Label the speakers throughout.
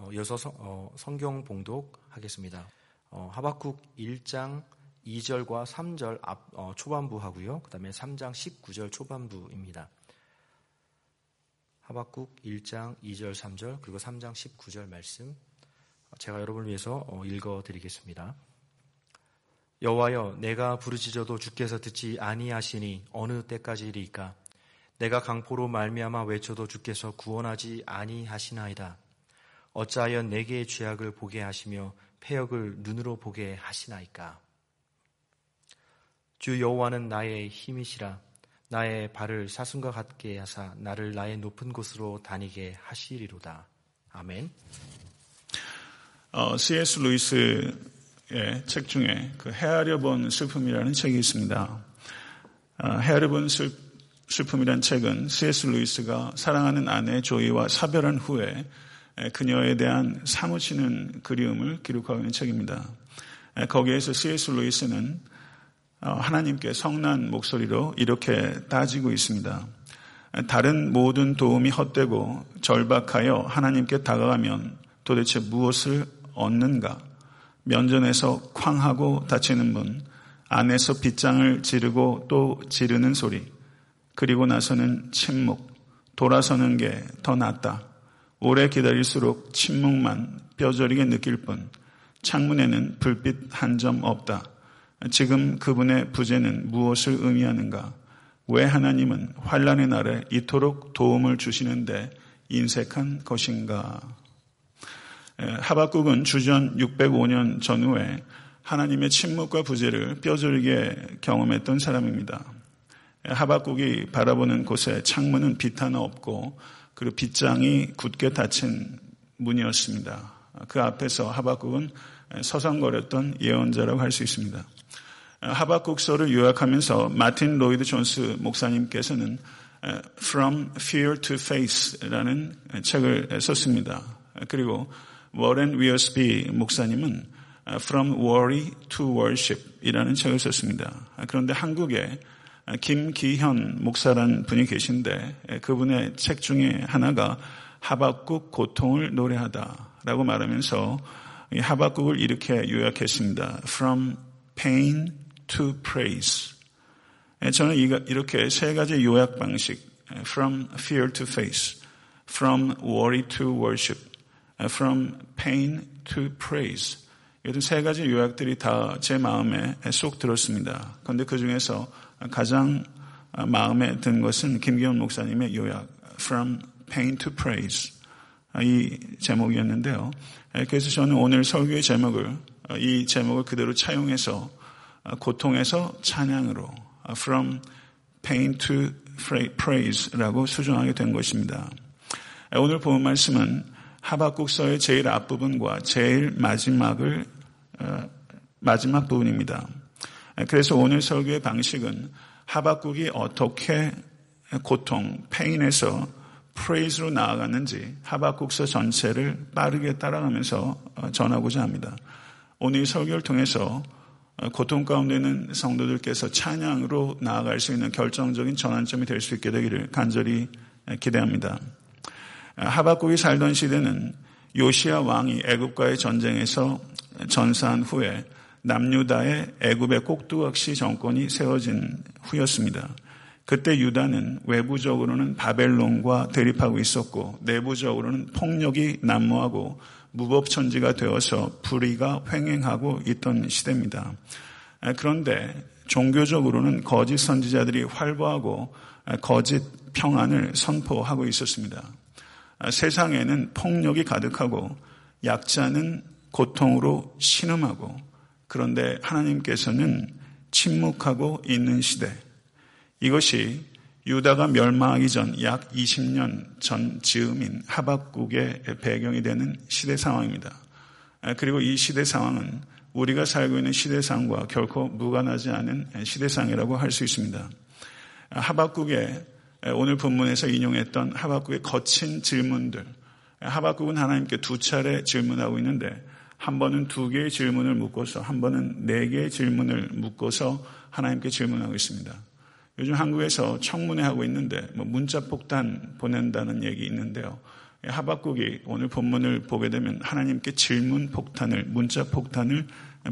Speaker 1: 어, 이어서 성, 어, 성경 봉독하겠습니다. 어, 하박국 1장 2절과 3절 앞, 어, 초반부 하고요. 그 다음에 3장 19절 초반부입니다. 하박국 1장 2절 3절 그리고 3장 19절 말씀 제가 여러분을 위해서 어, 읽어드리겠습니다. 여호와여 내가 부르짖어도 주께서 듣지 아니하시니 어느 때까지리까 내가 강포로 말미암아 외쳐도 주께서 구원하지 아니하시나이다. 어찌하여 내게 죄악을 보게 하시며 패역을 눈으로 보게 하시나이까. 주 여호와는 나의 힘이시라 나의 발을 사슴과 같게 하사 나를 나의 높은 곳으로 다니게 하시리로다. 아멘.
Speaker 2: 어, C.S. 루이스의 책 중에 그 헤아려 본 슬픔이라는 책이 있습니다. 어, 헤아려 본 슬, 슬픔이란 책은 C.S. 루이스가 사랑하는 아내 조이와 사별한 후에 그녀에 대한 사무치는 그리움을 기록하고 있는 책입니다. 거기에서 C.S. 루이스는 어, 하나님께 성난 목소리로 이렇게 따지고 있습니다. 다른 모든 도움이 헛되고 절박하여 하나님께 다가가면 도대체 무엇을 얻는가? 면전에서 쾅하고 다치는 분, 안에서 빗장을 지르고 또 지르는 소리, 그리고 나서는 침묵, 돌아서는 게 더 낫다. 오래 기다릴수록 침묵만 뼈저리게 느낄 뿐 창문에는 불빛 한 점 없다. 지금 그분의 부재는 무엇을 의미하는가? 왜 하나님은 환란의 날에 이토록 도움을 주시는데 인색한 것인가? 하박국은 주전 605년 전후에 하나님의 침묵과 부재를 뼈저리게 경험했던 사람입니다. 하박국이 바라보는 곳에 창문은 빛 하나 없고 그리고 빗장이 굳게 닫힌 문이었습니다. 그 앞에서 하박국은 서성거렸던 예언자라고 할 수 있습니다. 하박국서를 요약하면서 마틴 로이드 존스 목사님께서는 From Fear to Faith라는 책을 썼습니다. 그리고 워렌 위어스비 목사님은 From Worry to Worship이라는 책을 썼습니다. 그런데 한국에 김기현 목사라는 분이 계신데 그분의 책 중에 하나가 하박국 고통을 노래하다라고 말하면서 하박국을 이렇게 요약했습니다. From pain to praise. 저는 이렇게 세 가지 요약 방식, from fear to faith, from worry to worship, from pain to praise. 이런 세 가지 요약들이 다 제 마음에 쏙 들었습니다. 그런데 그 중에서 가장 마음에 든 것은 김기현 목사님의 요약 From Pain to Praise 이 제목이었는데요. 그래서 저는 오늘 설교의 제목을 이 제목을 그대로 차용해서 고통에서 찬양으로 From Pain to Praise라고 수정하게 된 것입니다. 오늘 본 말씀은 하박국서의 제일 앞부분과 제일 마지막을 마지막 부분입니다. 그래서 오늘 설교의 방식은 하박국이 어떻게 고통, 페인에서 프레이즈로 나아갔는지 하박국서 전체를 빠르게 따라가면서 어, 전하고자 합니다. 오늘 이 설교를 통해서 어, 고통 가운데 있는 성도들께서 찬양으로 나아갈 수 있는 결정적인 전환점이 될 수 있게 되기를 간절히 기대합니다. 하박국이 살던 시대는 요시아 왕이 애굽과의 전쟁에서 전사한 후에 남유다의 애굽의 꼭두각시 정권이 세워진 후였습니다. 그때 유다는 외부적으로는 바벨론과 대립하고 있었고 내부적으로는 폭력이 난무하고 무법천지가 되어서 불의가 횡행하고 있던 시대입니다. 그런데 종교적으로는 거짓 선지자들이 활보하고 거짓 평안을 선포하고 있었습니다. 세상에는 폭력이 가득하고 약자는 고통으로 신음하고 그런데 하나님께서는 침묵하고 있는 시대. 이것이 유다가 멸망하기 전 약 20년 전 즈음인 하박국의 배경이 되는 시대 상황입니다. 그리고 이 시대 상황은 우리가 살고 있는 시대상과 결코 무관하지 않은 시대상이라고 할 수 있습니다. 하박국의 오늘 본문에서 인용했던 하박국의 거친 질문들. 하박국은 하나님께 두 차례 질문하고 있는데 한 번은 두 개의 질문을 묻고서 한 번은 네 개의 질문을 묻고서 하나님께 질문하고 있습니다. 요즘 한국에서 청문회 하고 있는데 뭐 문자 폭탄 보낸다는 얘기 있는데요. 하박국이 오늘 본문을 보게 되면 하나님께 질문 폭탄을, 문자 폭탄을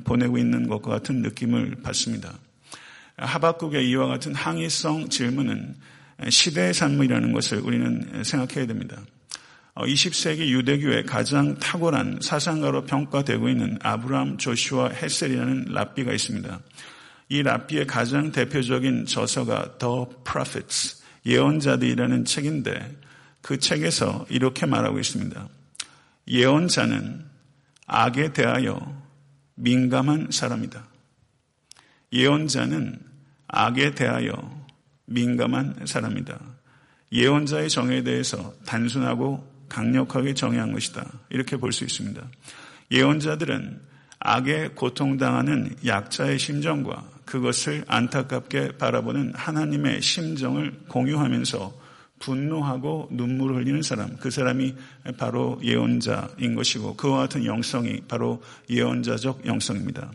Speaker 2: 보내고 있는 것과 같은 느낌을 받습니다. 하박국의 이와 같은 항의성 질문은 시대의 산물이라는 것을 우리는 생각해야 됩니다. 20세기 어, 유대교의 가장 탁월한 사상가로 평가되고 있는 아브라함 조슈아 헤셀이라는 랍비가 있습니다. 이 랍비의 가장 대표적인 저서가 The Prophets, 예언자들이라는 책인데 그 책에서 이렇게 말하고 있습니다. 예언자는 악에 대하여 민감한 사람이다. 예언자는 악에 대하여 민감한 사람이다. 예언자의 정에 대해서 단순하고 강력하게 정의한 것이다. 이렇게 볼 수 있습니다. 예언자들은 악에 고통당하는 약자의 심정과 그것을 안타깝게 바라보는 하나님의 심정을 공유하면서 분노하고 눈물을 흘리는 사람, 그 사람이 바로 예언자인 것이고 그와 같은 영성이 바로 예언자적 영성입니다.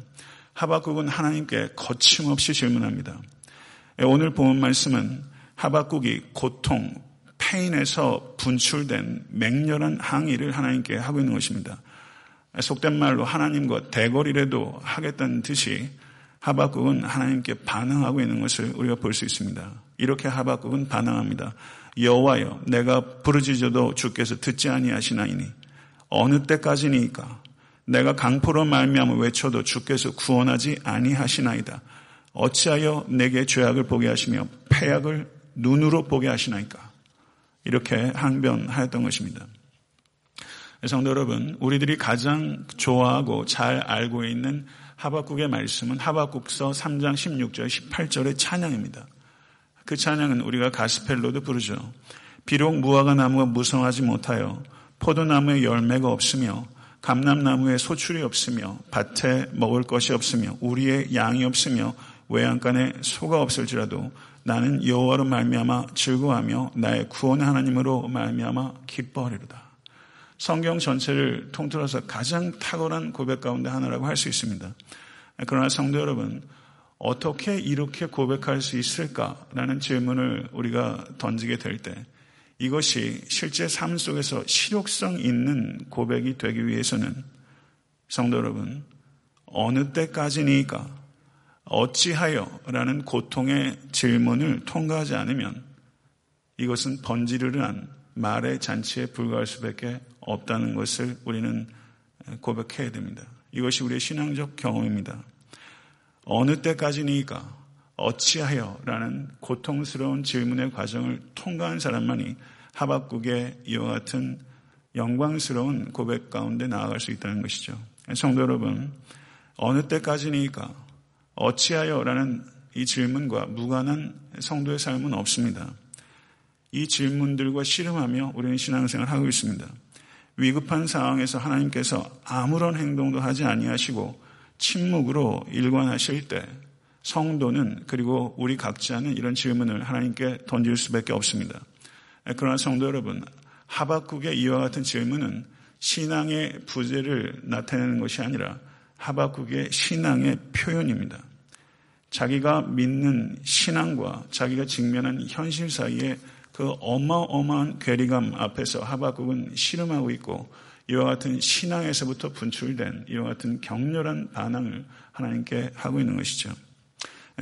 Speaker 2: 하박국은 하나님께 거침없이 질문합니다. 오늘 본 말씀은 하박국이 고통, 페인에서 분출된 맹렬한 항의를 하나님께 하고 있는 것입니다. 속된 말로 하나님과 대거리라도 하겠다는 듯이 하박국은 하나님께 반항하고 있는 것을 우리가 볼 수 있습니다. 이렇게 하박국은 반항합니다. 여호와여 내가 부르짖어도 주께서 듣지 아니하시나이니 어느 때까지니까 내가 강포로 말미암아 외쳐도 주께서 구원하지 아니하시나이다. 어찌하여 내게 죄악을 보게 하시며 폐악을 눈으로 보게 하시나이까. 이렇게 항변하였던 것입니다. 성도 여러분, 우리들이 가장 좋아하고 잘 알고 있는 하박국의 말씀은 하박국서 3장 16절 18절의 찬양입니다. 그 찬양은 우리가 가스펠로도 부르죠. 비록 무화과 나무가 무성하지 못하여 포도나무에 열매가 없으며 감람나무에 소출이 없으며 밭에 먹을 것이 없으며 우리의 양이 없으며 외양간에 소가 없을지라도 나는 여호와로 말미암아 즐거워하며 나의 구원의 하나님으로 말미암아 기뻐하리로다. 성경 전체를 통틀어서 가장 탁월한 고백 가운데 하나라고 할 수 있습니다. 그러나 성도 여러분, 어떻게 이렇게 고백할 수 있을까라는 질문을 우리가 던지게 될 때 이것이 실제 삶 속에서 실효성 있는 고백이 되기 위해서는 성도 여러분, 어느 때까지니까 어찌하여? 라는 고통의 질문을 통과하지 않으면 이것은 번지르르한 말의 잔치에 불과할 수밖에 없다는 것을 우리는 고백해야 됩니다. 이것이 우리의 신앙적 경험입니다. 어느 때까지니까 어찌하여? 라는 고통스러운 질문의 과정을 통과한 사람만이 하박국의 이와 같은 영광스러운 고백 가운데 나아갈 수 있다는 것이죠. 성도 여러분, 어느 때까지니까 어찌하여라는 이 질문과 무관한 성도의 삶은 없습니다. 이 질문들과 씨름하며 우리는 신앙생활을 하고 있습니다. 위급한 상황에서 하나님께서 아무런 행동도 하지 아니하시고 침묵으로 일관하실 때 성도는 그리고 우리 각자는 이런 질문을 하나님께 던질 수밖에 없습니다. 그러나 성도 여러분, 하박국의 이와 같은 질문은 신앙의 부재를 나타내는 것이 아니라 하박국의 신앙의 표현입니다. 자기가 믿는 신앙과 자기가 직면한 현실 사이에 그 어마어마한 괴리감 앞에서 하박국은 씨름하고 있고 이와 같은 신앙에서부터 분출된 이와 같은 격렬한 반항을 하나님께 하고 있는 것이죠.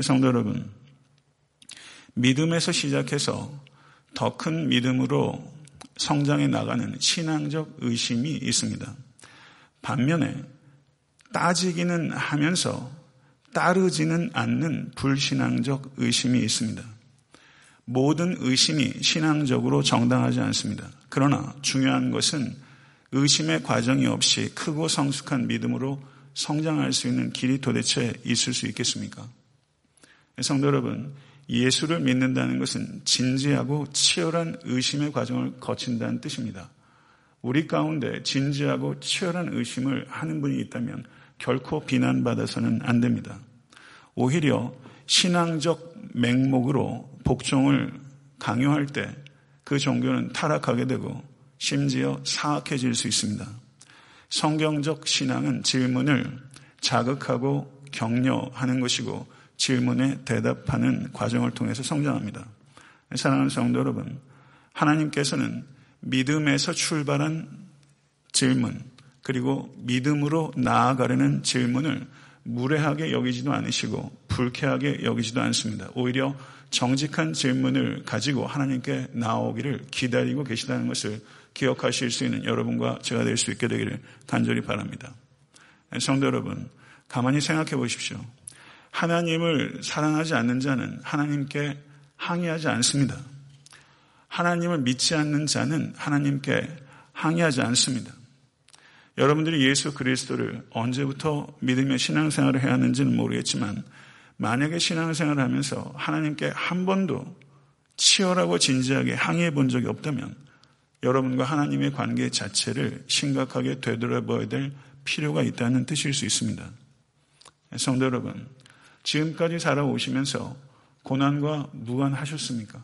Speaker 2: 성도 여러분, 믿음에서 시작해서 더 큰 믿음으로 성장해 나가는 신앙적 의심이 있습니다. 반면에 따지기는 하면서 따르지는 않는 불신앙적 의심이 있습니다. 모든 의심이 신앙적으로 정당하지 않습니다. 그러나 중요한 것은 의심의 과정이 없이 크고 성숙한 믿음으로 성장할 수 있는 길이 도대체 있을 수 있겠습니까? 성도 여러분, 예수를 믿는다는 것은 진지하고 치열한 의심의 과정을 거친다는 뜻입니다. 우리 가운데 진지하고 치열한 의심을 하는 분이 있다면 결코 비난받아서는 안 됩니다. 오히려 신앙적 맹목으로 복종을 강요할 때 그 종교는 타락하게 되고 심지어 사악해질 수 있습니다. 성경적 신앙은 질문을 자극하고 격려하는 것이고 질문에 대답하는 과정을 통해서 성장합니다. 사랑하는 성도 여러분, 하나님께서는 믿음에서 출발한 질문, 그리고 믿음으로 나아가려는 질문을 무례하게 여기지도 않으시고 불쾌하게 여기지도 않습니다. 오히려 정직한 질문을 가지고 하나님께 나오기를 기다리고 계시다는 것을 기억하실 수 있는 여러분과 제가 될 수 있게 되기를 간절히 바랍니다. 성도 여러분, 가만히 생각해 보십시오. 하나님을 사랑하지 않는 자는 하나님께 항의하지 않습니다. 하나님을 믿지 않는 자는 하나님께 항의하지 않습니다. 여러분들이 예수 그리스도를 언제부터 믿으며 신앙생활을 해야 하는지는 모르겠지만 만약에 신앙생활을 하면서 하나님께 한 번도 치열하고 진지하게 항의해 본 적이 없다면 여러분과 하나님의 관계 자체를 심각하게 되돌아봐야 될 필요가 있다는 뜻일 수 있습니다. 성도 여러분, 지금까지 살아오시면서 고난과 무관하셨습니까?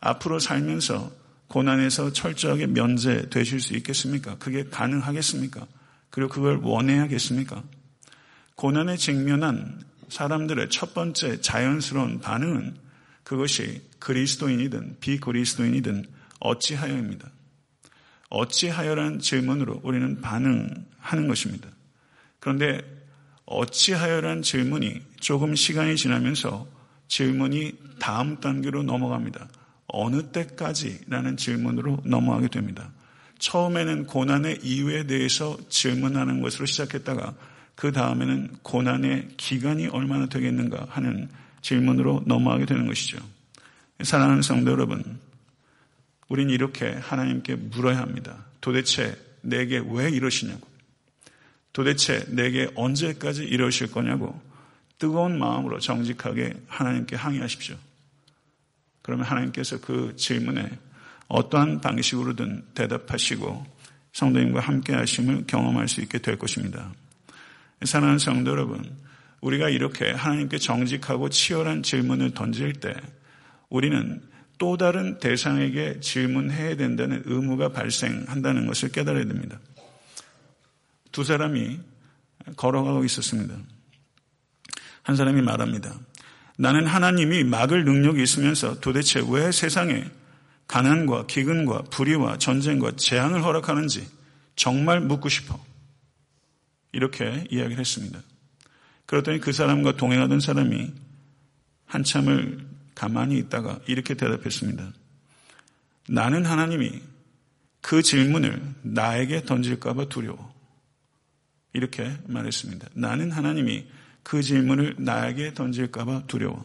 Speaker 2: 앞으로 살면서 고난에서 철저하게 면제되실 수 있겠습니까? 그게 가능하겠습니까? 그리고 그걸 원해야겠습니까? 고난에 직면한 사람들의 첫 번째 자연스러운 반응은 그것이 그리스도인이든 비그리스도인이든 어찌하여입니다. 어찌하여라는 질문으로 우리는 반응하는 것입니다. 그런데 어찌하여라는 질문이 조금 시간이 지나면서 질문이 다음 단계로 넘어갑니다. 어느 때까지라는 질문으로 넘어가게 됩니다. 처음에는 고난의 이유에 대해서 질문하는 것으로 시작했다가 그 다음에는 고난의 기간이 얼마나 되겠는가 하는 질문으로 넘어가게 되는 것이죠. 사랑하는 성도 여러분, 우린 이렇게 하나님께 물어야 합니다. 도대체 내게 왜 이러시냐고. 도대체 내게 언제까지 이러실 거냐고 뜨거운 마음으로 정직하게 하나님께 항의하십시오. 그러면 하나님께서 그 질문에 어떠한 방식으로든 대답하시고 성도님과 함께 하심을 경험할 수 있게 될 것입니다. 사랑하는 성도 여러분, 우리가 이렇게 하나님께 정직하고 치열한 질문을 던질 때 우리는 또 다른 대상에게 질문해야 된다는 의무가 발생한다는 것을 깨달아야 됩니다. 두 사람이 걸어가고 있었습니다. 한 사람이 말합니다. 나는 하나님이 막을 능력이 있으면서 도대체 왜 세상에 가난과 기근과 불의와 전쟁과 재앙을 허락하는지 정말 묻고 싶어. 이렇게 이야기를 했습니다. 그랬더니 그 사람과 동행하던 사람이 한참을 가만히 있다가 이렇게 대답했습니다. 나는 하나님이 그 질문을 나에게 던질까봐 두려워. 이렇게 말했습니다. 나는 하나님이 그 질문을 나에게 던질까봐 두려워.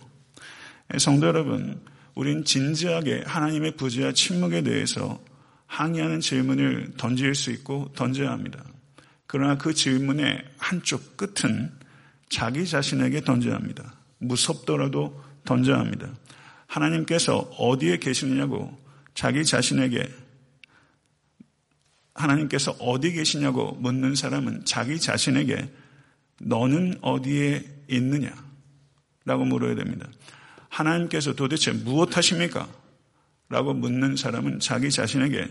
Speaker 2: 성도 여러분, 우린 진지하게 하나님의 부재와 침묵에 대해서 항의하는 질문을 던질 수 있고 던져야 합니다. 그러나 그 질문의 한쪽 끝은 자기 자신에게 던져야 합니다. 무섭더라도 던져야 합니다. 하나님께서 어디에 계시느냐고 자기 자신에게 하나님께서 어디 계시냐고 묻는 사람은 자기 자신에게 너는 어디에 있느냐? 라고 물어야 됩니다. 하나님께서 도대체 무엇 하십니까? 라고 묻는 사람은 자기 자신에게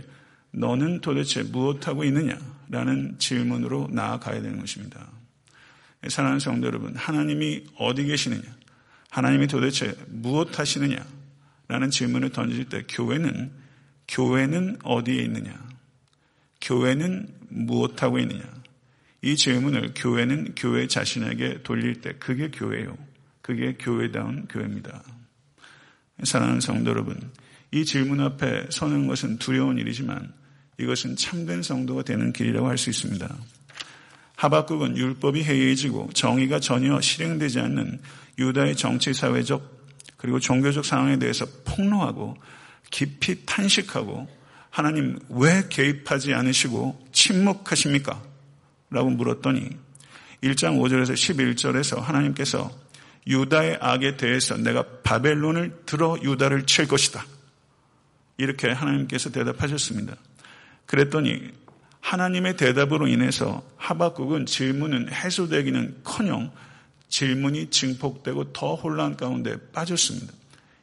Speaker 2: 너는 도대체 무엇하고 있느냐? 라는 질문으로 나아가야 되는 것입니다. 사랑하는 성도 여러분, 하나님이 어디 계시느냐? 하나님이 도대체 무엇 하시느냐? 라는 질문을 던질 때 교회는, 교회는 어디에 있느냐? 교회는 무엇하고 있느냐? 이 질문을 교회는 교회 자신에게 돌릴 때 그게 교회요. 그게 교회다운 교회입니다. 사랑하는 성도 여러분, 이 질문 앞에 서는 것은 두려운 일이지만 이것은 참된 성도가 되는 길이라고 할 수 있습니다. 하박국은 율법이 해이해지고 정의가 전혀 실행되지 않는 유다의 정치 사회적 그리고 종교적 상황에 대해서 폭로하고 깊이 탄식하고 하나님 왜 개입하지 않으시고 침묵하십니까? 라고 물었더니 1장 5절에서 11절에서 하나님께서 유다의 악에 대해서 내가 바벨론을 들어 유다를 칠 것이다. 이렇게 하나님께서 대답하셨습니다. 그랬더니 하나님의 대답으로 인해서 하박국은 질문은 해소되기는 커녕 질문이 증폭되고 더 혼란 가운데 빠졌습니다.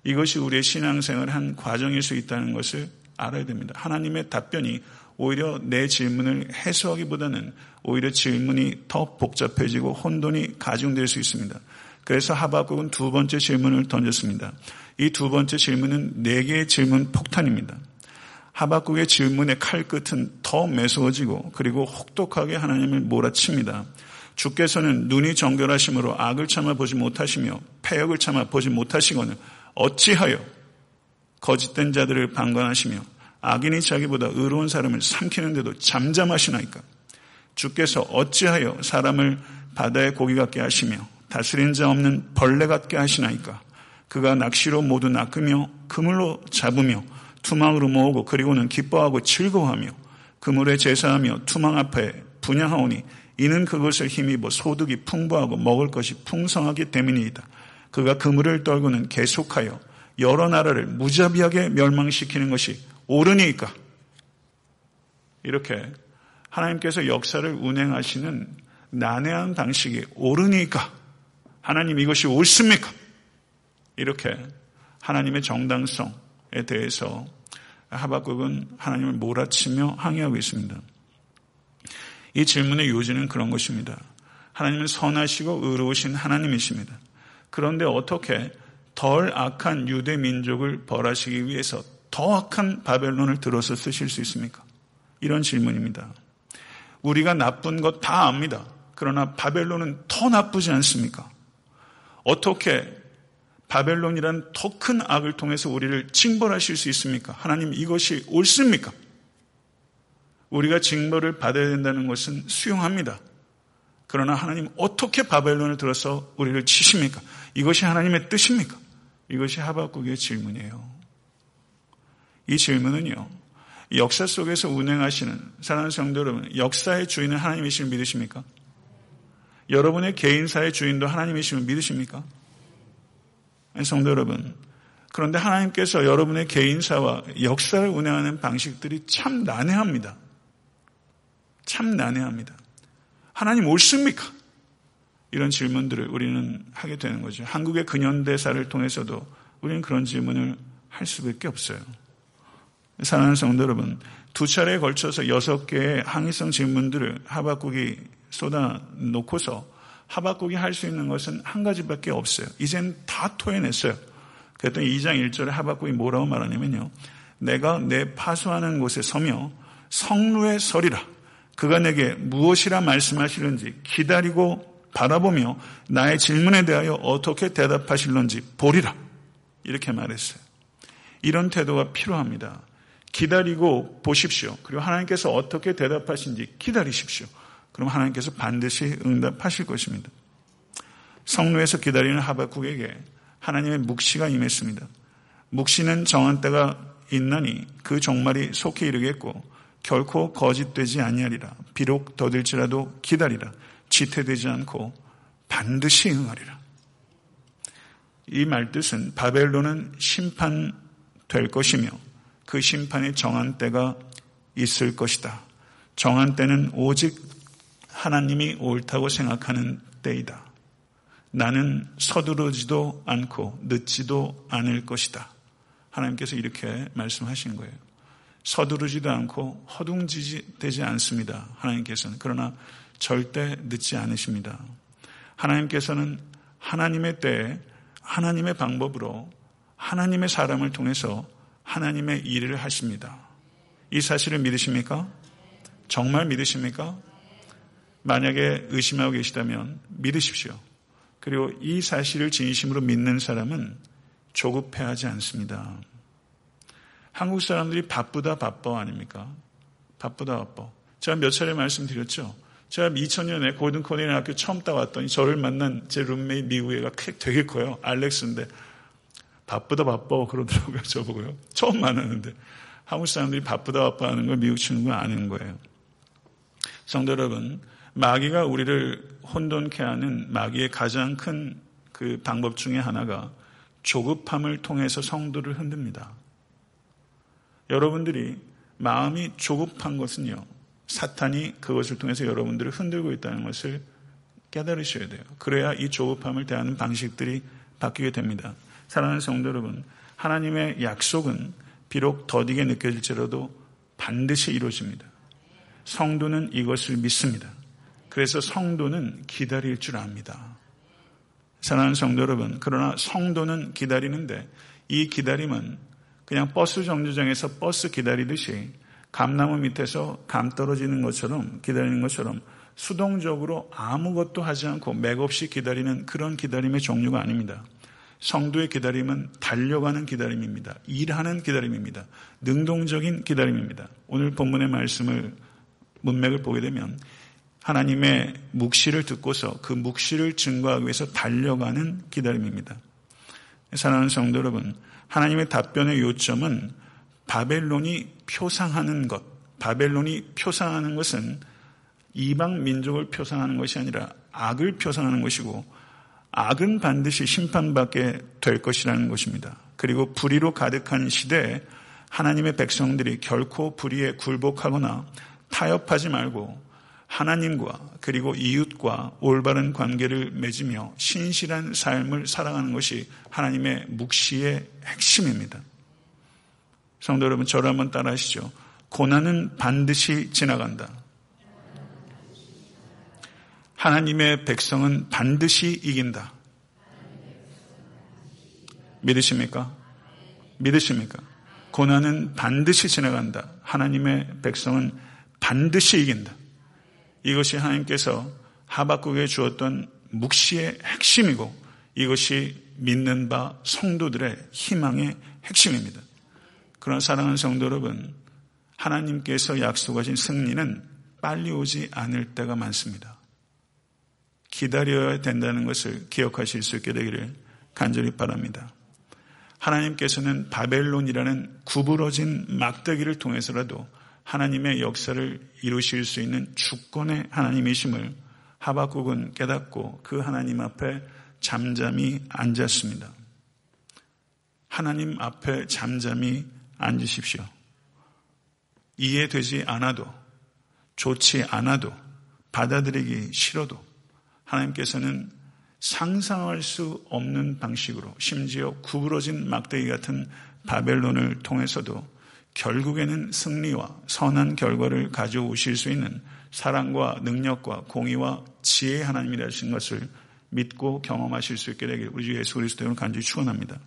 Speaker 2: 이것이 우리의 신앙생활의 한 과정일 수 있다는 것을 알아야 됩니다. 하나님의 답변이 오히려 내 질문을 해소하기보다는 오히려 질문이 더 복잡해지고 혼돈이 가중될 수 있습니다. 그래서 하박국은 두 번째 질문을 던졌습니다. 이 두 번째 질문은 네 개의 질문 폭탄입니다. 하박국의 질문의 칼끝은 더 매서워지고 그리고 혹독하게 하나님을 몰아칩니다. 주께서는 눈이 정결하심으로 악을 참아 보지 못하시며 폐역을 참아 보지 못하시거늘 어찌하여 거짓된 자들을 방관하시며 악인이 자기보다 의로운 사람을 삼키는데도 잠잠하시나이까 주께서 어찌하여 사람을 바다의 고기 같게 하시며 다스린 자 없는 벌레 같게 하시나이까 그가 낚시로 모두 낚으며 그물로 잡으며 투망으로 모으고 그리고는 기뻐하고 즐거워하며 그물에 제사하며 투망 앞에 분양하오니 이는 그것을 힘입어 소득이 풍부하고 먹을 것이 풍성하기 때문이다. 그가 그물을 떨고는 계속하여 여러 나라를 무자비하게 멸망시키는 것이 옳으니까. 이렇게 하나님께서 역사를 운행하시는 난해한 방식이 옳으니까. 하나님 이것이 옳습니까? 이렇게 하나님의 정당성에 대해서 하박국은 하나님을 몰아치며 항의하고 있습니다. 이 질문의 요지는 그런 것입니다. 하나님은 선하시고 의로우신 하나님이십니다. 그런데 어떻게 덜 악한 유대 민족을 벌하시기 위해서 더 악한 바벨론을 들어서 쓰실 수 있습니까? 이런 질문입니다. 우리가 나쁜 것 다 압니다. 그러나 바벨론은 더 나쁘지 않습니까? 어떻게 바벨론이란 더 큰 악을 통해서 우리를 징벌하실 수 있습니까? 하나님 이것이 옳습니까? 우리가 징벌을 받아야 된다는 것은 수용합니다. 그러나 하나님 어떻게 바벨론을 들어서 우리를 치십니까? 이것이 하나님의 뜻입니까? 이것이 하박국의 질문이에요. 이 질문은요. 역사 속에서 운행하시는 사랑하는 성도 여러분, 역사의 주인은 하나님이심을 믿으십니까? 여러분의 개인사의 주인도 하나님이심을 믿으십니까? 성도 여러분, 그런데 하나님께서 여러분의 개인사와 역사를 운행하는 방식들이 참 난해합니다. 참 난해합니다. 하나님 옳습니까? 이런 질문들을 우리는 하게 되는 거죠. 한국의 근현대사를 통해서도 우리는 그런 질문을 할 수밖에 없어요. 사랑하는 성도 여러분, 두 차례에 걸쳐서 여섯 개의 항의성 질문들을 하박국이 쏟아 놓고서 하박국이 할 수 있는 것은 한 가지밖에 없어요. 이젠 다 토해냈어요. 그랬더니 2장 1절에 하박국이 뭐라고 말하냐면요. 내가 내 파수하는 곳에 서며 성루에 서리라. 그가 내게 무엇이라 말씀하시는지 기다리고 바라보며 나의 질문에 대하여 어떻게 대답하실런지 보리라. 이렇게 말했어요. 이런 태도가 필요합니다. 기다리고 보십시오. 그리고 하나님께서 어떻게 대답하신지 기다리십시오. 그럼 하나님께서 반드시 응답하실 것입니다. 성루에서 기다리는 하박국에게 하나님의 묵시가 임했습니다. 묵시는 정한 때가 있나니 그 종말이 속히 이르겠고 결코 거짓되지 아니하리라. 비록 더딜지라도 기다리라. 지태되지 않고 반드시 응하리라. 이 말뜻은 바벨론은 심판될 것이며 그 심판이 정한 때가 있을 것이다. 정한 때는 오직 하나님이 옳다고 생각하는 때이다. 나는 서두르지도 않고 늦지도 않을 것이다. 하나님께서 이렇게 말씀하신 거예요. 서두르지도 않고 허둥지지 않습니다. 하나님께서는. 그러나 절대 늦지 않으십니다. 하나님께서는 하나님의 때에 하나님의 방법으로 하나님의 사람을 통해서 하나님의 일을 하십니다. 이 사실을 믿으십니까? 정말 믿으십니까? 만약에 의심하고 계시다면 믿으십시오. 그리고 이 사실을 진심으로 믿는 사람은 조급해하지 않습니다. 한국 사람들이 바쁘다 바빠 아닙니까? 바쁘다 바빠. 제가 몇 차례 말씀드렸죠. 제가 2000년에 고든 코네일 학교 처음 따왔더니 저를 만난 제 룸메이 미국애가 되게 커요. 알렉스인데 바쁘다 바빠 그러더라고요. 저보고요. 처음 만났는데 한국 사람들이 바쁘다 바빠 하는 걸 미국 친구가 아는 거예요. 성도 여러분, 마귀가 우리를 혼돈케 하는 마귀의 가장 큰 그 방법 중에 하나가 조급함을 통해서 성도를 흔듭니다. 여러분들이 마음이 조급한 것은요, 사탄이 그것을 통해서 여러분들을 흔들고 있다는 것을 깨달으셔야 돼요. 그래야 이 조급함을 대하는 방식들이 바뀌게 됩니다. 사랑하는 성도 여러분, 하나님의 약속은 비록 더디게 느껴질지라도 반드시 이루어집니다. 성도는 이것을 믿습니다. 그래서 성도는 기다릴 줄 압니다. 사랑하는 성도 여러분, 그러나 성도는 기다리는데 이 기다림은 그냥 버스 정류장에서 버스 기다리듯이 감나무 밑에서 감 떨어지는 것처럼 기다리는 것처럼 수동적으로 아무것도 하지 않고 맥없이 기다리는 그런 기다림의 종류가 아닙니다. 성도의 기다림은 달려가는 기다림입니다. 일하는 기다림입니다. 능동적인 기다림입니다. 오늘 본문의 말씀을 문맥을 보게 되면 하나님의 묵시를 듣고서 그 묵시를 증거하기 위해서 달려가는 기다림입니다. 사랑하는 성도 여러분, 하나님의 답변의 요점은 바벨론이 표상하는 것, 바벨론이 표상하는 것은 이방 민족을 표상하는 것이 아니라 악을 표상하는 것이고 악은 반드시 심판받게 될 것이라는 것입니다. 그리고 불의로 가득한 시대에 하나님의 백성들이 결코 불의에 굴복하거나 타협하지 말고 하나님과 그리고 이웃과 올바른 관계를 맺으며 신실한 삶을 살아가는 것이 하나님의 묵시의 핵심입니다. 성도 여러분, 저를 한번 따라 하시죠. 고난은 반드시 지나간다. 하나님의 백성은 반드시 이긴다. 믿으십니까? 믿으십니까? 고난은 반드시 지나간다. 하나님의 백성은 반드시 이긴다. 이것이 하나님께서 하박국에 주었던 묵시의 핵심이고 이것이 믿는 바 성도들의 희망의 핵심입니다. 그런 사랑하는 성도 여러분, 하나님께서 약속하신 승리는 빨리 오지 않을 때가 많습니다. 기다려야 된다는 것을 기억하실 수 있게 되기를 간절히 바랍니다. 하나님께서는 바벨론이라는 구부러진 막대기를 통해서라도 하나님의 역사를 이루실 수 있는 주권의 하나님이심을 하박국은 깨닫고 그 하나님 앞에 잠잠히 앉았습니다. 하나님 앞에 잠잠히 앉으십시오. 이해되지 않아도 좋지 않아도 받아들이기 싫어도 하나님께서는 상상할 수 없는 방식으로 심지어 구부러진 막대기 같은 바벨론을 통해서도 결국에는 승리와 선한 결과를 가져오실 수 있는 사랑과 능력과 공의와 지혜의 하나님이라신 것을 믿고 경험하실 수 있게 되길 우리 주 예수 그리스도로 간절히 축원합니다.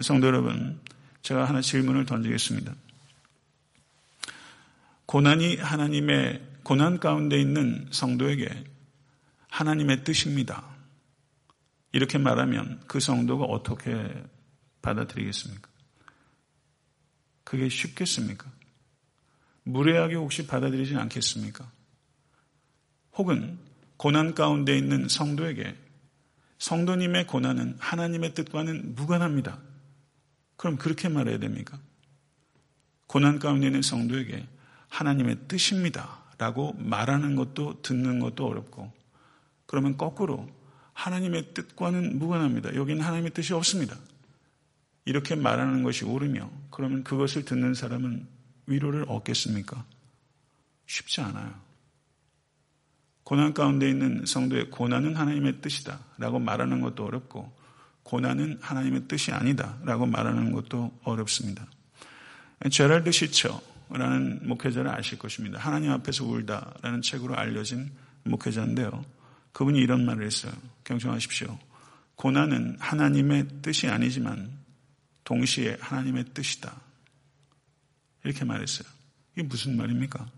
Speaker 2: 성도 여러분, 제가 하나 질문을 던지겠습니다. 고난이 하나님의 고난 가운데 있는 성도에게 하나님의 뜻입니다. 이렇게 말하면 그 성도가 어떻게 받아들이겠습니까? 그게 쉽겠습니까? 무례하게 혹시 받아들이지 않겠습니까? 혹은 고난 가운데 있는 성도에게 성도님의 고난은 하나님의 뜻과는 무관합니다. 그럼 그렇게 말해야 됩니까? 고난 가운데 있는 성도에게 하나님의 뜻입니다. 라고 말하는 것도 듣는 것도 어렵고 그러면 거꾸로 하나님의 뜻과는 무관합니다. 여기는 하나님의 뜻이 없습니다. 이렇게 말하는 것이 옳으며 그러면 그것을 듣는 사람은 위로를 얻겠습니까? 쉽지 않아요. 고난 가운데 있는 성도의 고난은 하나님의 뜻이다 라고 말하는 것도 어렵고 고난은 하나님의 뜻이 아니다 라고 말하는 것도 어렵습니다. 제랄드 시처라는 목회자를 아실 것입니다. 하나님 앞에서 울다라는 책으로 알려진 목회자인데요. 그분이 이런 말을 했어요. 경청하십시오. 고난은 하나님의 뜻이 아니지만 동시에 하나님의 뜻이다. 이렇게 말했어요. 이게 무슨 말입니까?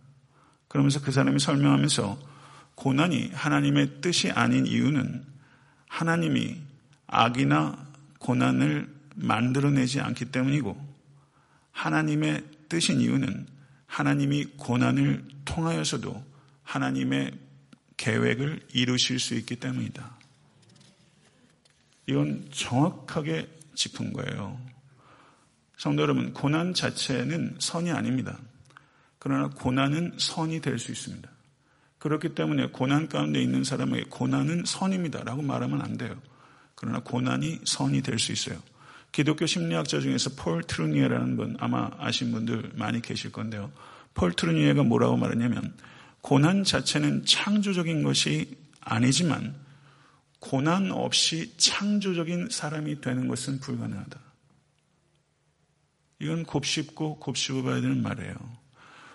Speaker 2: 그러면서 그 사람이 설명하면서 고난이 하나님의 뜻이 아닌 이유는 하나님이 악이나 고난을 만들어내지 않기 때문이고 하나님의 뜻인 이유는 하나님이 고난을 통하여서도 하나님의 계획을 이루실 수 있기 때문이다. 이건 정확하게 짚은 거예요. 성도 여러분, 고난 자체는 선이 아닙니다. 그러나 고난은 선이 될 수 있습니다. 그렇기 때문에 고난 가운데 있는 사람에게 고난은 선입니다. 라고 말하면 안 돼요. 그러나 고난이 선이 될 수 있어요. 기독교 심리학자 중에서 폴 트루니에라는 분 아마 아신 분들 많이 계실 건데요. 폴 트루니에가 뭐라고 말하냐면 고난 자체는 창조적인 것이 아니지만 고난 없이 창조적인 사람이 되는 것은 불가능하다. 이건 곱씹고 곱씹어 봐야 되는 말이에요.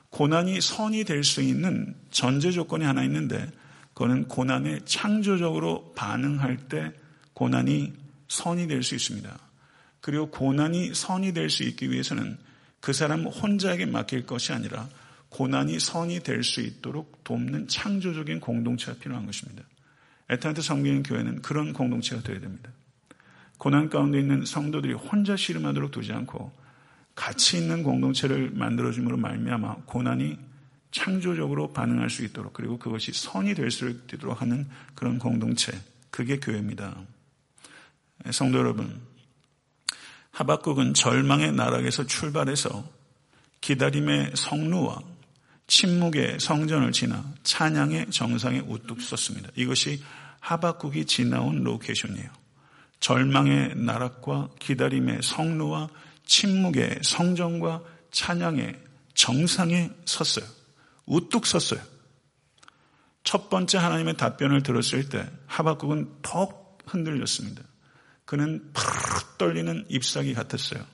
Speaker 2: 고난이 선이 될 수 있는 전제 조건이 하나 있는데 그거는 고난에 창조적으로 반응할 때 고난이 선이 될 수 있습니다. 그리고 고난이 선이 될 수 있기 위해서는 그 사람 혼자에게 맡길 것이 아니라 고난이 선이 될 수 있도록 돕는 창조적인 공동체가 필요한 것입니다. 에탄트 섬기는 교회는 그런 공동체가 되어야 됩니다. 고난 가운데 있는 성도들이 혼자 씨름하도록 두지 않고 가치 있는 공동체를 만들어줌으로 말미암아 고난이 창조적으로 반응할 수 있도록 그리고 그것이 선이 될 수 있도록 하는 그런 공동체 그게 교회입니다. 성도 여러분 하박국은 절망의 나락에서 출발해서 기다림의 성루와 침묵의 성전을 지나 찬양의 정상에 우뚝 섰습니다. 이것이 하박국이 지나온 로케이션이에요. 절망의 나락과 기다림의 성루와 침묵의 성전과 찬양의 정상에 섰어요. 우뚝 섰어요. 첫 번째 하나님의 답변을 들었을 때 하박국은 더 흔들렸습니다. 그는 팍 떨리는 잎사귀 같았어요.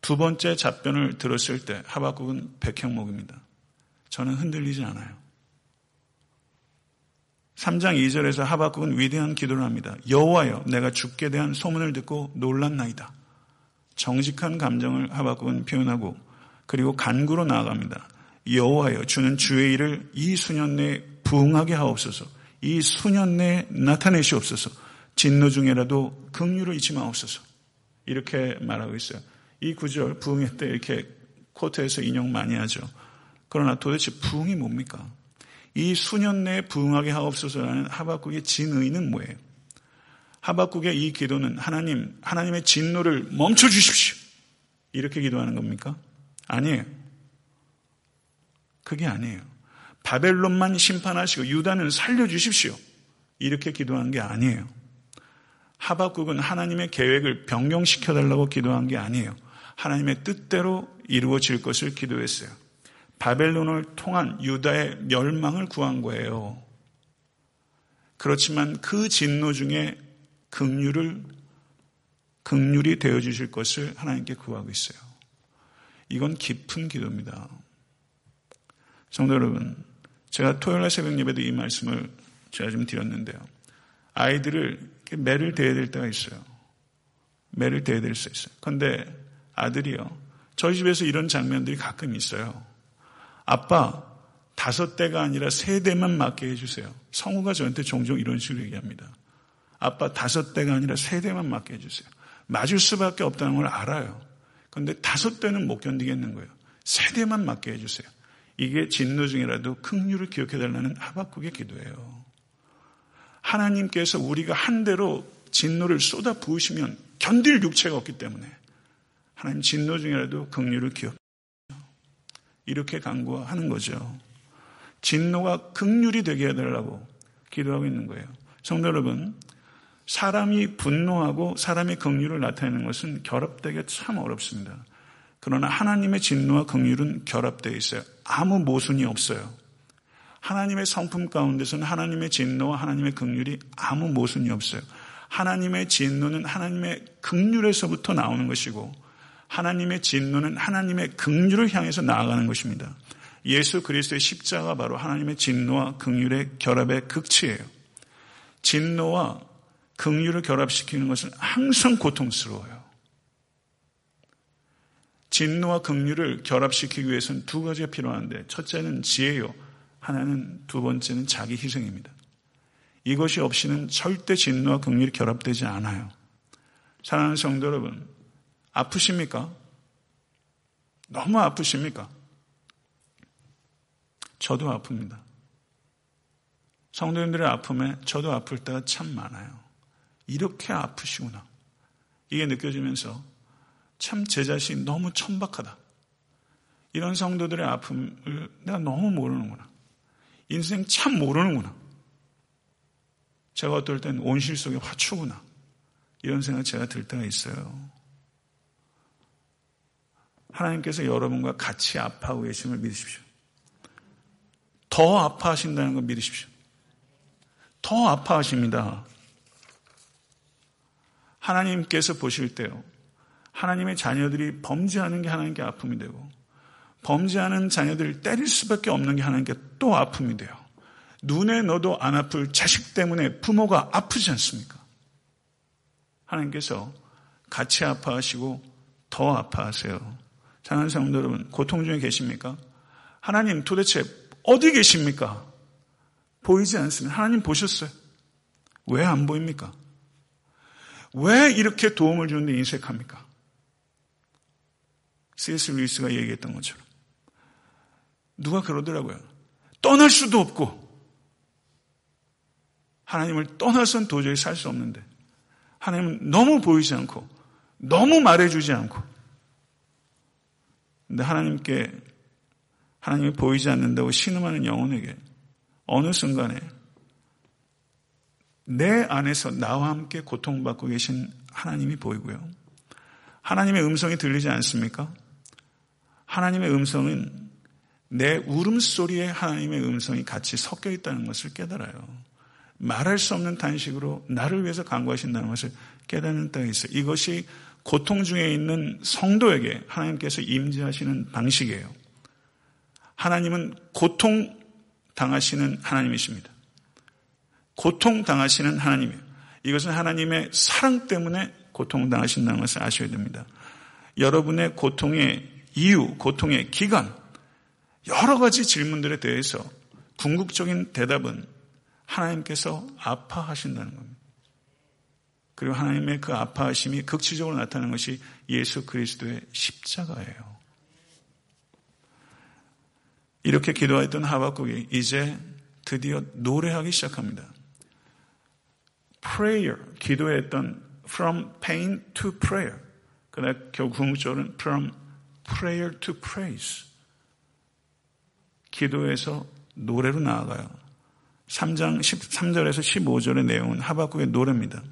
Speaker 2: 두 번째 답변을 들었을 때 하박국은 백형목입니다. 저는 흔들리지 않아요. 3장 2절에서 하박국은 위대한 기도를 합니다. 여호와여 내가 죽게 대한 소문을 듣고 놀랐나이다. 정직한 감정을 하박국은 표현하고 그리고 간구로 나아갑니다. 여호와여 주는 주의 일을 이 수년 내에 부응하게 하옵소서. 이 수년 내에 나타내시옵소서. 진노 중에라도 긍휼을 잊지 마옵소서. 이렇게 말하고 있어요. 이 구절 부흥회 때 이렇게 코트에서 인용 많이 하죠. 그러나 도대체 부흥이 뭡니까? 이 수년 내에 부흥하게 하옵소서라는 하박국의 진의는 뭐예요? 하박국의 이 기도는 하나님, 하나님의 진노를 멈춰 주십시오. 이렇게 기도하는 겁니까? 아니에요. 그게 아니에요. 바벨론만 심판하시고 유다는 살려주십시오. 이렇게 기도한 게 아니에요. 하박국은 하나님의 계획을 변경시켜달라고 기도한 게 아니에요. 하나님의 뜻대로 이루어질 것을 기도했어요. 바벨론을 통한 유다의 멸망을 구한 거예요. 그렇지만 그 진노 중에 극률을 극률이 되어 주실 것을 하나님께 구하고 있어요. 이건 깊은 기도입니다. 성도 여러분, 제가 토요일 날 새벽 예배도 이 말씀을 제가 좀 드렸는데요. 아이들을 매를 대야 될 때가 있어요. 매를 대야 될 수 있어요. 그런데 아들이요. 저희 집에서 이런 장면들이 가끔 있어요. 아빠, 다섯 대가 아니라 세 대만 맞게 해주세요. 성우가 저한테 종종 이런 식으로 얘기합니다. 아빠, 다섯 대가 아니라 세 대만 맞게 해주세요. 맞을 수밖에 없다는 걸 알아요. 그런데 다섯 대는 못 견디겠는 거예요. 세 대만 맞게 해주세요. 이게 진노 중이라도 긍휼을 기억해달라는 하박국의 기도예요. 하나님께서 우리가 한 대로 진노를 쏟아 부으시면 견딜 육체가 없기 때문에 하나님 진노 중이라도 긍휼을 기억. 이렇게 간구하는 거죠. 진노가 극률이 되게 해달라고 기도하고 있는 거예요. 성도 여러분, 사람이 분노하고 사람의 긍휼을 나타내는 것은 결합되기 참 어렵습니다. 그러나 하나님의 진노와 긍휼은 결합되어 있어요. 아무 모순이 없어요. 하나님의 성품 가운데서는 하나님의 진노와 하나님의 긍휼이 아무 모순이 없어요. 하나님의 진노는 하나님의 긍휼에서부터 나오는 것이고 하나님의 진노는 하나님의 긍휼을 향해서 나아가는 것입니다. 예수 그리스도의 십자가 바로 하나님의 진노와 긍휼의 결합의 극치예요. 진노와 긍휼을 결합시키는 것은 항상 고통스러워요. 진노와 긍휼을 결합시키기 위해서는 두 가지가 필요한데 첫째는 지혜요. 하나는 두 번째는 자기 희생입니다. 이것이 없이는 절대 진노와 긍휼이 결합되지 않아요. 사랑하는 성도 여러분, 아프십니까? 너무 아프십니까? 저도 아픕니다. 성도님들의 아픔에 저도 아플 때가 참 많아요. 이렇게 아프시구나. 이게 느껴지면서 참 제 자신이 너무 천박하다. 이런 성도들의 아픔을 내가 너무 모르는구나. 인생 참 모르는구나. 제가 어떨 땐 온실 속의 화초구나. 이런 생각 제가 들 때가 있어요. 하나님께서 여러분과 같이 아파하고 계심을 믿으십시오. 더 아파하신다는 걸 믿으십시오. 더 아파하십니다. 하나님께서 보실 때요. 하나님의 자녀들이 범죄하는 게 하나님께 아픔이 되고 범죄하는 자녀들을 때릴 수밖에 없는 게 하나님께 또 아픔이 돼요. 눈에 넣어도 안 아플 자식 때문에 부모가 아프지 않습니까? 하나님께서 같이 아파하시고 더 아파하세요. 사랑하는 성도 여러분, 고통 중에 계십니까? 하나님 도대체 어디 계십니까? 보이지 않습니다. 하나님 보셨어요. 왜 안 보입니까? 왜 이렇게 도움을 주는데 인색합니까? C.S. 루이스가 얘기했던 것처럼. 누가 그러더라고요. 떠날 수도 없고, 하나님을 떠나선 도저히 살 수 없는데, 하나님은 너무 보이지 않고, 너무 말해주지 않고, 근데 하나님께, 하나님이 보이지 않는다고 신음하는 영혼에게 어느 순간에 내 안에서 나와 함께 고통받고 계신 하나님이 보이고요. 하나님의 음성이 들리지 않습니까? 하나님의 음성은 내 울음소리에 하나님의 음성이 같이 섞여 있다는 것을 깨달아요. 말할 수 없는 단식으로 나를 위해서 간구하신다는 것을 깨닫는 때가 있어요. 이것이 고통 중에 있는 성도에게 하나님께서 임재하시는 방식이에요. 하나님은 고통 당하시는 하나님이십니다. 고통 당하시는 하나님이에요. 이것은 하나님의 사랑 때문에 고통 당하신다는 것을 아셔야 됩니다. 여러분의 고통의 이유, 고통의 기간, 여러 가지 질문들에 대해서 궁극적인 대답은 하나님께서 아파하신다는 겁니다. 그리고 하나님의 그 아파하심이 극치적으로 나타나는 것이 예수 그리스도의 십자가예요. 이렇게 기도했던 하박국이 이제 드디어 노래하기 시작합니다. prayer, 기도했던 from pain to prayer. 그러나 결국 궁극적으로는 from prayer to praise. 기도에서 노래로 나아가요. 3장 13절에서 15절의 내용은 하박국의 노래입니다.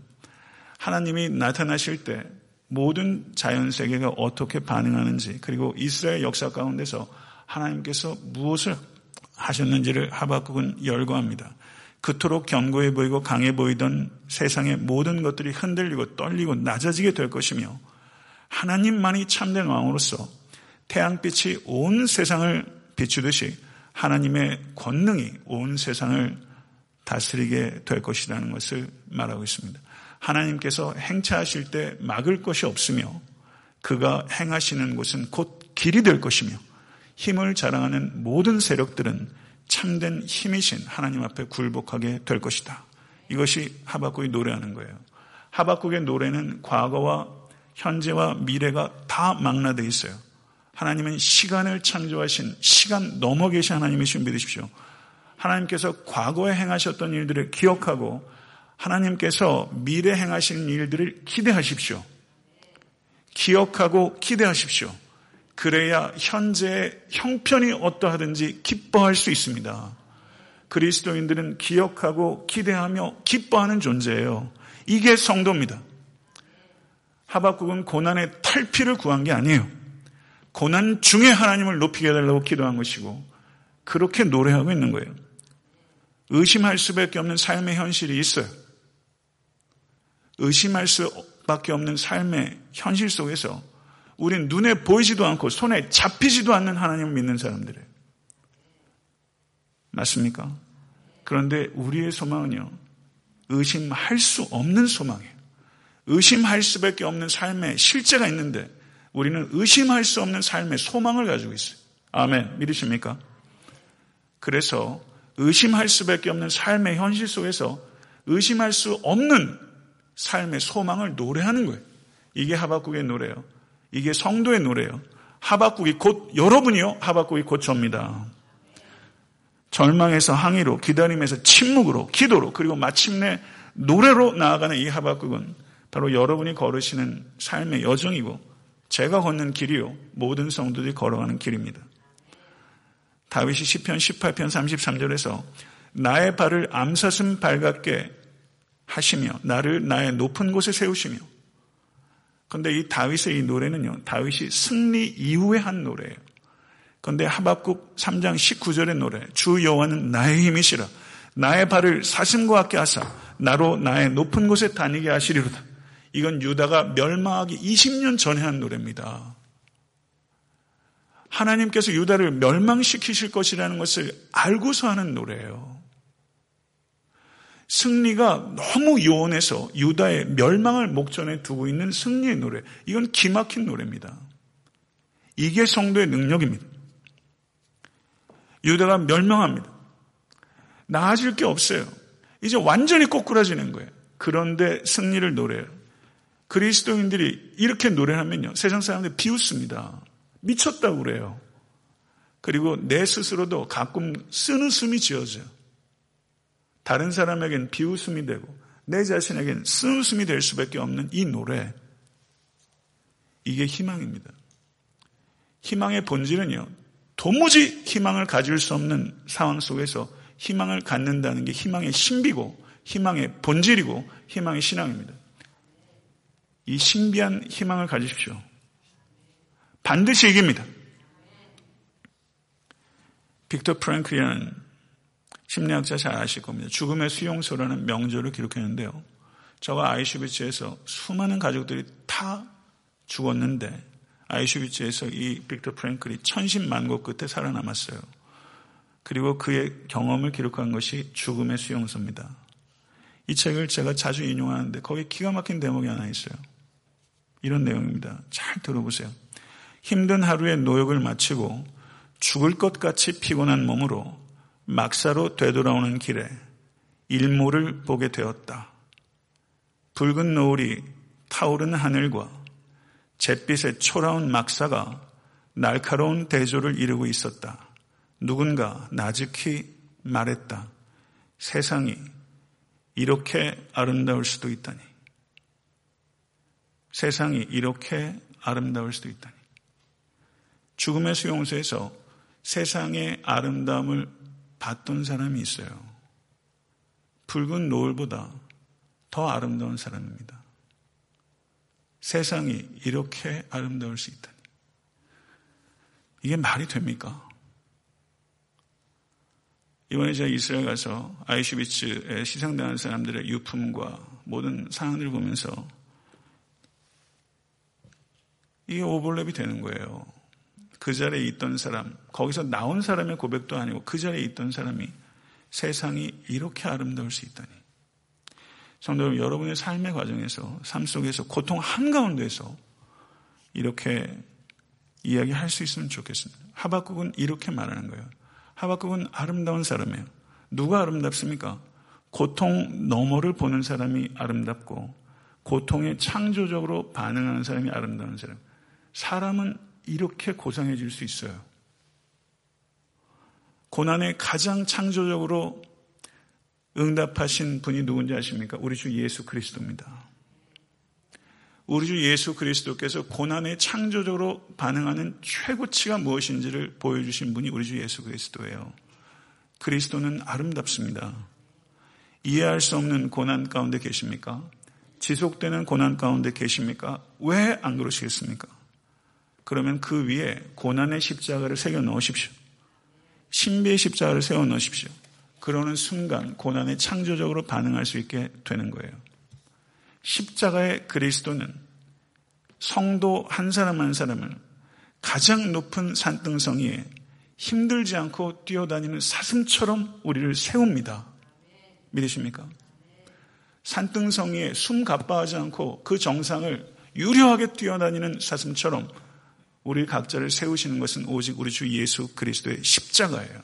Speaker 2: 하나님이 나타나실 때 모든 자연 세계가 어떻게 반응하는지 그리고 이스라엘 역사 가운데서 하나님께서 무엇을 하셨는지를 하박국은 열거합니다. 그토록 견고해 보이고 강해 보이던 세상의 모든 것들이 흔들리고 떨리고 낮아지게 될 것이며 하나님만이 참된 왕으로서 태양빛이 온 세상을 비추듯이 하나님의 권능이 온 세상을 다스리게 될 것이라는 것을 말하고 있습니다. 하나님께서 행차하실 때 막을 것이 없으며 그가 행하시는 곳은 곧 길이 될 것이며 힘을 자랑하는 모든 세력들은 참된 힘이신 하나님 앞에 굴복하게 될 것이다. 이것이 하박국이 노래하는 거예요. 하박국의 노래는 과거와 현재와 미래가 다 망라되어 있어요. 하나님은 시간을 창조하신 시간 넘어 계신 하나님이신 믿으십시오. 하나님께서 과거에 행하셨던 일들을 기억하고 하나님께서 미래 행하신 일들을 기대하십시오. 기억하고 기대하십시오. 그래야 현재의 형편이 어떠하든지 기뻐할 수 있습니다. 그리스도인들은 기억하고 기대하며 기뻐하는 존재예요. 이게 성도입니다. 하박국은 고난의 탈피를 구한 게 아니에요. 고난 중에 하나님을 높이게 해달라고 기도한 것이고 그렇게 노래하고 있는 거예요. 의심할 수밖에 없는 삶의 현실이 있어요. 의심할 수밖에 없는 삶의 현실 속에서 우린 눈에 보이지도 않고 손에 잡히지도 않는 하나님을 믿는 사람들이에요. 맞습니까? 그런데 우리의 소망은요, 의심할 수 없는 소망이에요. 의심할 수밖에 없는 삶의 실제가 있는데 우리는 의심할 수 없는 삶의 소망을 가지고 있어요. 아멘. 믿으십니까? 그래서 의심할 수밖에 없는 삶의 현실 속에서 의심할 수 없는 삶의 소망을 노래하는 거예요. 이게 하박국의 노래예요. 이게 성도의 노래예요. 하박국이 곧 여러분이요. 하박국이 곧 접니다. 절망에서 항의로 기다림에서 침묵으로 기도로 그리고 마침내 노래로 나아가는 이 하박국은 바로 여러분이 걸으시는 삶의 여정이고 제가 걷는 길이요. 모든 성도들이 걸어가는 길입니다. 다윗이 시편 18편 33절에서 나의 발을 암사슴 발같게 하시며 나를 나의 높은 곳에 세우시며 그런데 이 다윗의 이 노래는요. 다윗이 승리 이후에 한 노래예요. 그런데 하박국 3장 19절의 노래 주 여호와는 나의 힘이시라 나의 발을 사슴과 같게 하사 나로 나의 높은 곳에 다니게 하시리로다. 이건 유다가 멸망하기 20년 전에 한 노래입니다. 하나님께서 유다를 멸망시키실 것이라는 것을 알고서 하는 노래예요. 승리가 너무 요원해서 유다의 멸망을 목전에 두고 있는 승리의 노래. 이건 기막힌 노래입니다. 이게 성도의 능력입니다. 유다가 멸망합니다. 나아질 게 없어요. 이제 완전히 꼬꾸라지는 거예요. 그런데 승리를 노래해요. 그리스도인들이 이렇게 노래하면요. 세상 사람들이 비웃습니다. 미쳤다고 그래요. 그리고 내 스스로도 가끔 쓴웃음이 지어져요. 다른 사람에겐 비웃음이 되고 내 자신에겐 쓴웃음이 될 수밖에 없는 이 노래. 이게 희망입니다. 희망의 본질은요. 도무지 희망을 가질 수 없는 상황 속에서 희망을 갖는다는 게 희망의 신비고 희망의 본질이고 희망의 신앙입니다. 이 신비한 희망을 가지십시오. 반드시 이깁니다. 빅터 프랭클리는 심리학자 잘 아실 겁니다. 죽음의 수용소라는 명절을 기록했는데요. 저가 아이슈비츠에서 수많은 가족들이 다 죽었는데 아이슈비츠에서 이 빅터 프랭클이 천신만고 끝에 살아남았어요. 그리고 그의 경험을 기록한 것이 죽음의 수용소입니다. 이 책을 제가 자주 인용하는데 거기 기가 막힌 대목이 하나 있어요. 이런 내용입니다. 잘 들어보세요. 힘든 하루의 노역을 마치고 죽을 것 같이 피곤한 몸으로 막사로 되돌아오는 길에 일몰을 보게 되었다. 붉은 노을이 타오르는 하늘과 잿빛의 초라운 막사가 날카로운 대조를 이루고 있었다. 누군가 나직히 말했다. 세상이 이렇게 아름다울 수도 있다니. 세상이 이렇게 아름다울 수도 있다니. 죽음의 수용소에서 세상의 아름다움을 봤던 사람이 있어요. 붉은 노을보다 더 아름다운 사람입니다. 세상이 이렇게 아름다울 수 있다니. 이게 말이 됩니까? 이번에 제가 이스라엘 가서 아이슈비츠에 시상당한 사람들의 유품과 모든 상황들을 보면서 이게 오버랩이 되는 거예요. 그 자리에 있던 사람, 거기서 나온 사람의 고백도 아니고 그 자리에 있던 사람이 세상이 이렇게 아름다울 수 있다니. 성도 여러분, 여러분의 삶의 과정에서, 삶 속에서 고통 한가운데서 이렇게 이야기할 수 있으면 좋겠습니다. 하박국은 이렇게 말하는 거예요. 하박국은 아름다운 사람이에요. 누가 아름답습니까? 고통 너머를 보는 사람이 아름답고 고통에 창조적으로 반응하는 사람이 아름다운 사람. 사람은 이렇게 고상해질 수 있어요. 고난에 가장 창조적으로 응답하신 분이 누군지 아십니까? 우리 주 예수 그리스도입니다. 우리 주 예수 그리스도께서 고난에 창조적으로 반응하는 최고치가 무엇인지를 보여주신 분이 우리 주 예수 그리스도예요. 그리스도는 아름답습니다. 이해할 수 없는 고난 가운데 계십니까? 지속되는 고난 가운데 계십니까? 왜 안 그러시겠습니까? 그러면 그 위에 고난의 십자가를 새겨 넣으십시오. 신비의 십자가를 세워 넣으십시오. 그러는 순간 고난에 창조적으로 반응할 수 있게 되는 거예요. 십자가의 그리스도는 성도 한 사람 한 사람을 가장 높은 산등성 위에 힘들지 않고 뛰어다니는 사슴처럼 우리를 세웁니다. 믿으십니까? 산등성 위에 숨 가빠하지 않고 그 정상을 유려하게 뛰어다니는 사슴처럼 우리 각자를 세우시는 것은 오직 우리 주 예수 그리스도의 십자가예요.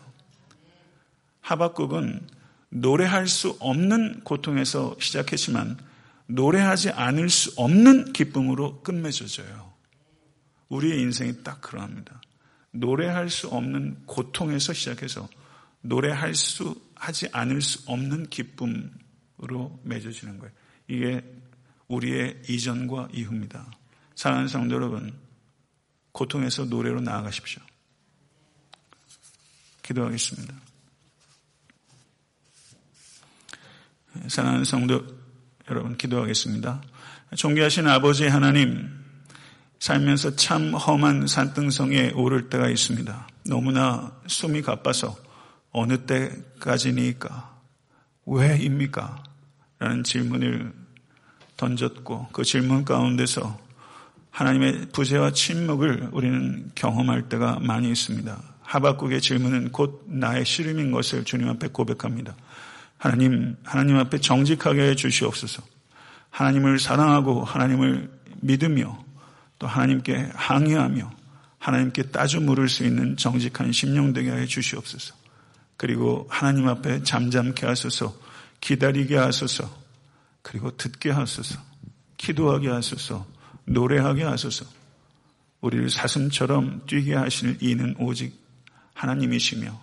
Speaker 2: 하박국은 노래할 수 없는 고통에서 시작했지만 노래하지 않을 수 없는 기쁨으로 끝맺어져요. 우리의 인생이 딱 그러합니다. 노래할 수 없는 고통에서 시작해서 노래할 수 하지 않을 수 없는 기쁨으로 맺어지는 거예요. 이게 우리의 이전과 이후입니다. 사랑하는 성도 여러분, 고통에서 노래로 나아가십시오. 기도하겠습니다. 사랑하는 성도 여러분, 기도하겠습니다. 존귀하신 아버지 하나님, 살면서 참 험한 산등성에 오를 때가 있습니다. 너무나 숨이 가빠서 어느 때까지니까? 왜입니까? 라는 질문을 던졌고 그 질문 가운데서 하나님의 부재와 침묵을 우리는 경험할 때가 많이 있습니다. 하박국의 질문은 곧 나의 시름인 것을 주님 앞에 고백합니다. 하나님, 하나님 앞에 정직하게 해 주시옵소서. 하나님을 사랑하고 하나님을 믿으며 또 하나님께 항의하며 하나님께 따져 물을 수 있는 정직한 심령 되게 해 주시옵소서. 그리고 하나님 앞에 잠잠케 하소서, 기다리게 하소서, 그리고 듣게 하소서, 기도하게 하소서, 노래하게 하소서. 우리를 사슴처럼 뛰게 하실 이는 오직 하나님이시며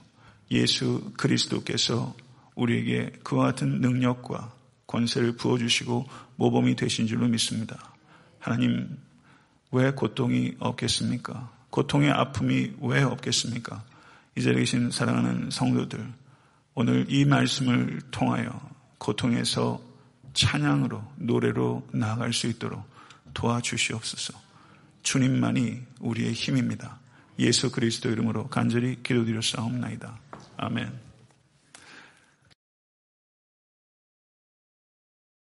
Speaker 2: 예수 그리스도께서 우리에게 그와 같은 능력과 권세를 부어주시고 모범이 되신 줄로 믿습니다. 하나님, 왜 고통이 없겠습니까? 고통의 아픔이 왜 없겠습니까? 이 자리에 계신 사랑하는 성도들, 오늘 이 말씀을 통하여 고통에서 찬양으로, 노래로 나아갈 수 있도록 도와주시옵소서. 주님만이 우리의 힘입니다. 예수 그리스도 이름으로 간절히 기도드려 싸움나이다. 아멘.